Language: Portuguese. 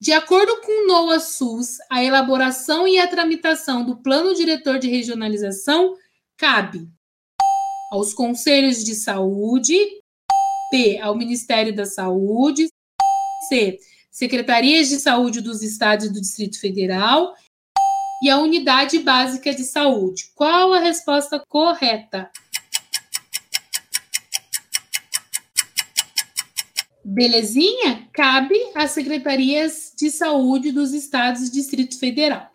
De acordo com o NOA SUS, a elaboração e a tramitação do plano diretor de regionalização cabe aos conselhos de saúde, B, ao Ministério da Saúde, C, secretarias de saúde dos estados e do Distrito Federal e a unidade básica de saúde. Qual a resposta correta? Belezinha? Cabe às secretarias de saúde dos estados e Distrito Federal.